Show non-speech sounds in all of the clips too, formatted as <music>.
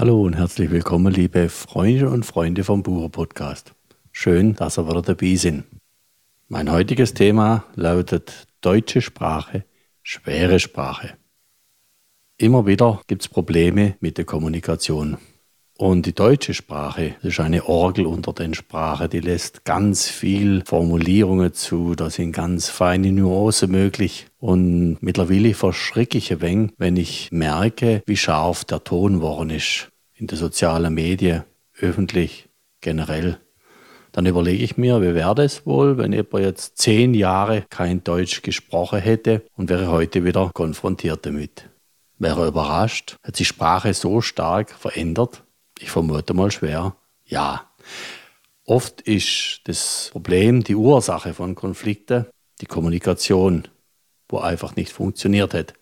Hallo und herzlich willkommen, liebe Freunde und Freunde vom Bucher Podcast. Schön, dass ihr wieder dabei sind. Mein heutiges Thema lautet Deutsche Sprache, schwere Sprache. Immer wieder gibt es Probleme mit der Kommunikation. Und die deutsche Sprache ist eine Orgel unter den Sprachen, die lässt ganz viel Formulierungen zu, da sind ganz feine Nuancen möglich. Und mittlerweile verschrecke ich ein wenig, wenn ich merke, wie scharf der Ton geworden ist. In den sozialen Medien, öffentlich, generell. Dann überlege ich mir, wie wäre es wohl, wenn jemand jetzt zehn Jahre kein Deutsch gesprochen hätte und wäre heute wieder konfrontiert damit. Wäre überrascht, hat sich Sprache so stark verändert, ich vermute mal schwer, ja. Oft ist das Problem, die Ursache von Konflikten, die Kommunikation, wo einfach nicht funktioniert hat.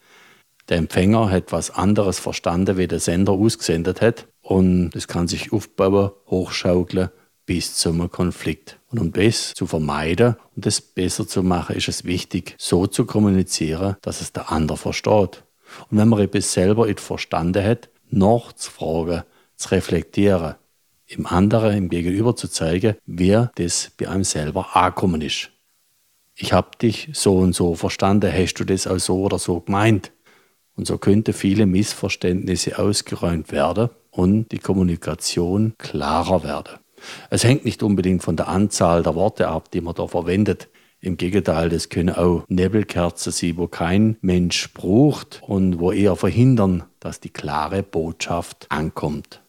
Der Empfänger hat was anderes verstanden, wie der Sender ausgesendet hat. Und es kann sich aufbauen, hochschaukeln bis zum Konflikt. Und um das zu vermeiden und das besser zu machen, ist es wichtig, so zu kommunizieren, dass es der andere versteht. Und wenn man etwas selber nicht verstanden hat, noch zu reflektieren, im anderen, im Gegenüber zu zeigen, wie das bei einem selber angekommen ist. Ich habe dich so und so verstanden, hast du das auch so oder so gemeint? Und so könnte viele Missverständnisse ausgeräumt werden und die Kommunikation klarer werden. Es hängt nicht unbedingt von der Anzahl der Worte ab, die man da verwendet. Im Gegenteil, das können auch Nebelkerzen sein, wo kein Mensch braucht und wo eher verhindern, dass die klare Botschaft ankommt.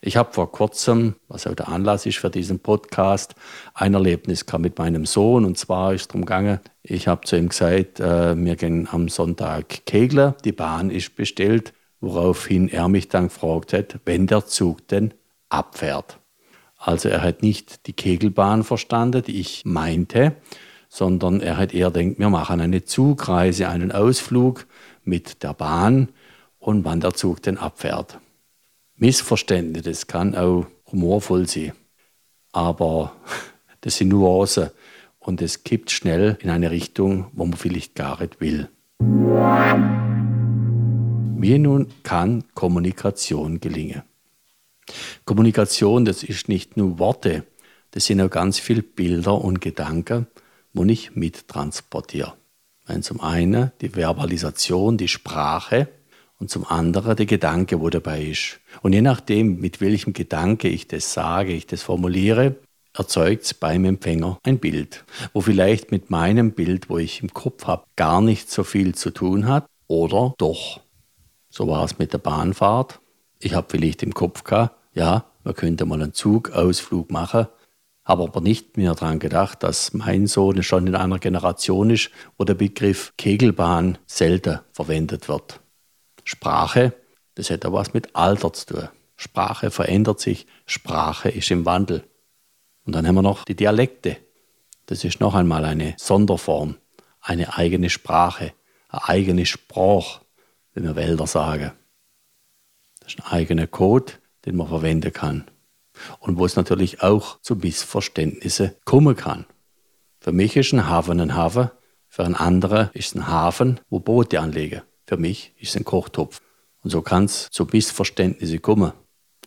Ich habe vor kurzem, was auch der Anlass ist für diesen Podcast, ein Erlebnis gehabt mit meinem Sohn. Und zwar ist es darum gegangen, ich habe zu ihm gesagt, äh, wir gehen am Sonntag kegeln, die Bahn ist bestellt, woraufhin er mich dann gefragt hat, wenn der Zug denn abfährt. Also er hat nicht die Kegelbahn verstanden, die ich meinte, sondern er hat eher denkt, wir machen eine Zugreise, einen Ausflug mit der Bahn und wann der Zug denn abfährt. Missverständnis, das kann auch humorvoll sein. Aber <laughs> das sind Nuancen und es kippt schnell in eine Richtung, wo man vielleicht gar nicht will. Wie nun kann Kommunikation gelingen? Kommunikation, das ist nicht nur Worte, das sind auch ganz viele Bilder und Gedanken, wo ich mittransportiere. Zum einen die Verbalisation, die Sprache, und zum anderen der Gedanke, wo dabei ist. Und je nachdem, mit welchem Gedanke ich das sage, ich das formuliere, erzeugt es beim Empfänger ein Bild, wo vielleicht mit meinem Bild, wo ich im Kopf habe, gar nicht so viel zu tun hat oder doch. So war es mit der Bahnfahrt. Ich habe vielleicht im Kopf gehabt, ja, man könnte mal einen Zugausflug machen, habe aber nicht mehr daran gedacht, dass mein Sohn schon in einer Generation ist, wo der Begriff Kegelbahn selten verwendet wird. Sprache, das hat auch was mit Alter zu tun. Sprache verändert sich, Sprache ist im Wandel. Und dann haben wir noch die Dialekte. Das ist noch einmal eine Sonderform, eine eigene Sprache, eine eigene Sprache, wenn wir Wälder sagen. Das ist ein eigener Code, den man verwenden kann. Und wo es natürlich auch zu Missverständnissen kommen kann. Für mich ist ein Hafen ein Hafen, für einen anderen ist es ein Hafen, wo Boote anlegen. Für mich ist es ein Kochtopf. Und so kann es zu Missverständnissen kommen.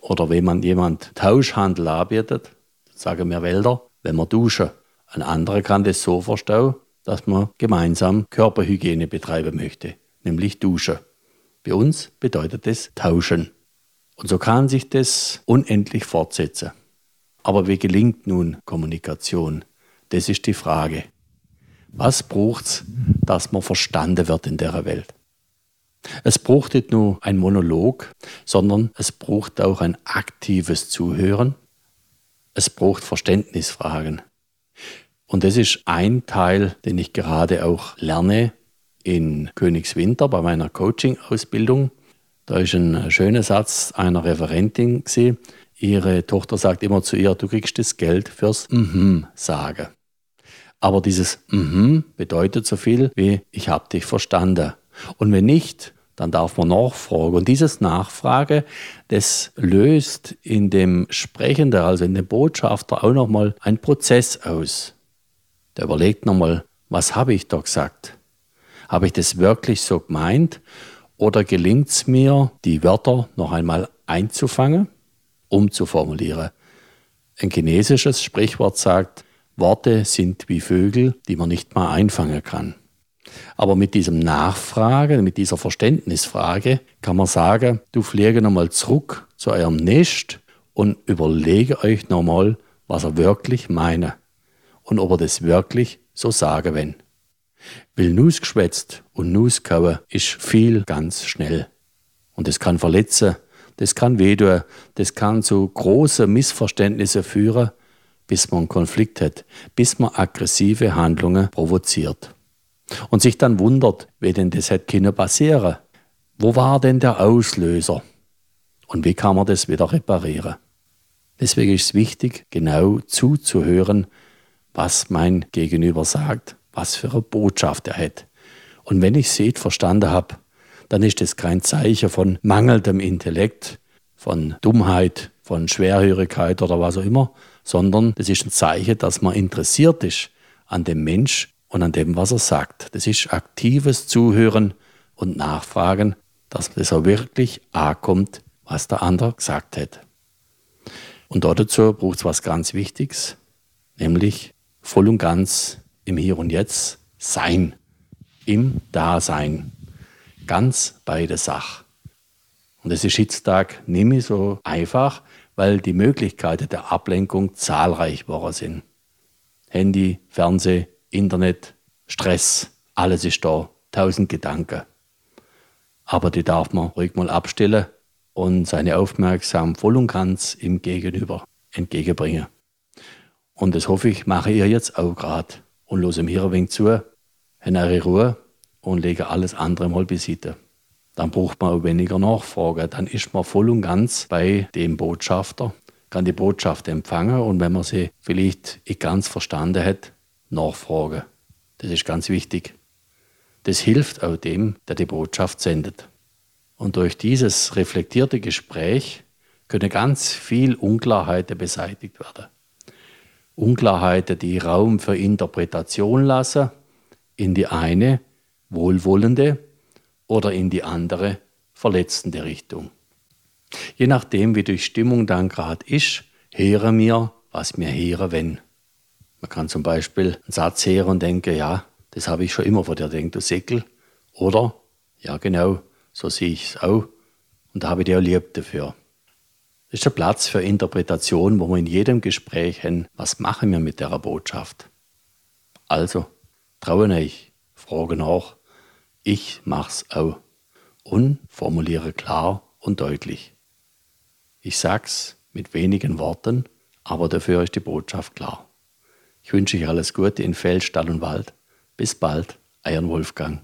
Oder wenn man jemand Tauschhandel anbietet, sagen wir Wälder, wenn wir duschen. Ein anderer kann das so verstehen, dass man gemeinsam Körperhygiene betreiben möchte, nämlich duschen. Bei uns bedeutet das tauschen. Und so kann sich das unendlich fortsetzen. Aber wie gelingt nun Kommunikation? Das ist die Frage. Was braucht es, dass man verstanden wird in der Welt? Es braucht nicht nur ein Monolog, sondern es braucht auch ein aktives Zuhören. Es braucht Verständnisfragen. Und das ist ein Teil, den ich gerade auch lerne in Königswinter bei meiner Coaching-Ausbildung. Da ist ein schöner Satz einer Referentin gesehen. Ihre Tochter sagt immer zu ihr, du kriegst das Geld fürs Mhm sagen. Aber dieses Mhm bedeutet so viel wie ich habe dich verstanden. Und wenn nicht, dann darf man nachfragen. Und dieses Nachfrage, das löst in dem Sprechenden, also in dem Botschafter, auch nochmal einen Prozess aus. Der überlegt nochmal, was habe ich da gesagt? Habe ich das wirklich so gemeint? Oder gelingt es mir, die Wörter noch einmal einzufangen, umzuformulieren. Ein chinesisches Sprichwort sagt, Worte sind wie Vögel, die man nicht mal einfangen kann. Aber mit diesem Nachfragen, mit dieser Verständnisfrage kann man sagen, du fliege nochmal zurück zu eurem Nest und überlege euch nochmal, was er wirklich meine und ob er das wirklich so sagen. Will Nuss geschwätzt und Nuss kauen ist viel ganz schnell. Und das kann verletzen, das kann wehtun, das kann zu großen Missverständnissen führen, bis man einen Konflikt hat, bis man aggressive Handlungen provoziert. Und sich dann wundert, wie denn das hätte können passieren. Wo war denn der Auslöser? Und wie kann man das wieder reparieren? Deswegen ist es wichtig, genau zuzuhören, was mein Gegenüber sagt, was für eine Botschaft er hat. Und wenn ich sie verstanden habe, dann ist es kein Zeichen von mangelndem Intellekt, von Dummheit, von Schwerhörigkeit oder was auch immer, sondern das ist ein Zeichen, dass man interessiert ist an dem Mensch und an dem, was er sagt. Das ist aktives Zuhören und Nachfragen, dass das auch wirklich ankommt, was der andere gesagt hat. Und dazu braucht es was ganz Wichtiges, nämlich voll und ganz im Hier und Jetzt sein, im Dasein, ganz bei der Sache. Und das ist heutzutage nicht mehr so einfach, weil die Möglichkeiten der Ablenkung zahlreich geworden sind. Handy, Fernseh, Internet, Stress, alles ist da, tausend Gedanken. Aber die darf man ruhig mal abstellen und seine Aufmerksamkeit voll und ganz im Gegenüber entgegenbringen. Und das hoffe ich, mache ihr jetzt auch gerade. Und los ihm hier ein wenig zu, in eure Ruhe und lege alles andere mal beiseite. Dann braucht man auch weniger Nachfragen. Dann ist man voll und ganz bei dem Botschafter, kann die Botschaft empfangen und wenn man sie vielleicht nicht ganz verstanden hat, nachfragen. Das ist ganz wichtig. Das hilft auch dem, der die Botschaft sendet. Und durch dieses reflektierte Gespräch können ganz viel Unklarheiten beseitigt werden. Unklarheiten, die Raum für Interpretation lassen, in die eine wohlwollende oder in die andere verletzende Richtung. Je nachdem, wie die Stimmung dann gerade ist, höre mir, was mir höre, wenn. Man kann zum Beispiel einen Satz hören und denken, ja, das habe ich schon immer von dir denkt, du Säckel. Oder, ja genau, so sehe ich es auch. Und da habe ich dir auch lieb dafür. Das ist der Platz für Interpretation, wo wir in jedem Gespräch haben, was machen wir mit der Botschaft. Also, traue euch, frage nach, ich mach's auch und formuliere klar und deutlich. Ich sag's mit wenigen Worten, aber dafür ist die Botschaft klar. Ich wünsche euch alles Gute in Feld, Stall und Wald. Bis bald, euren Wolfgang.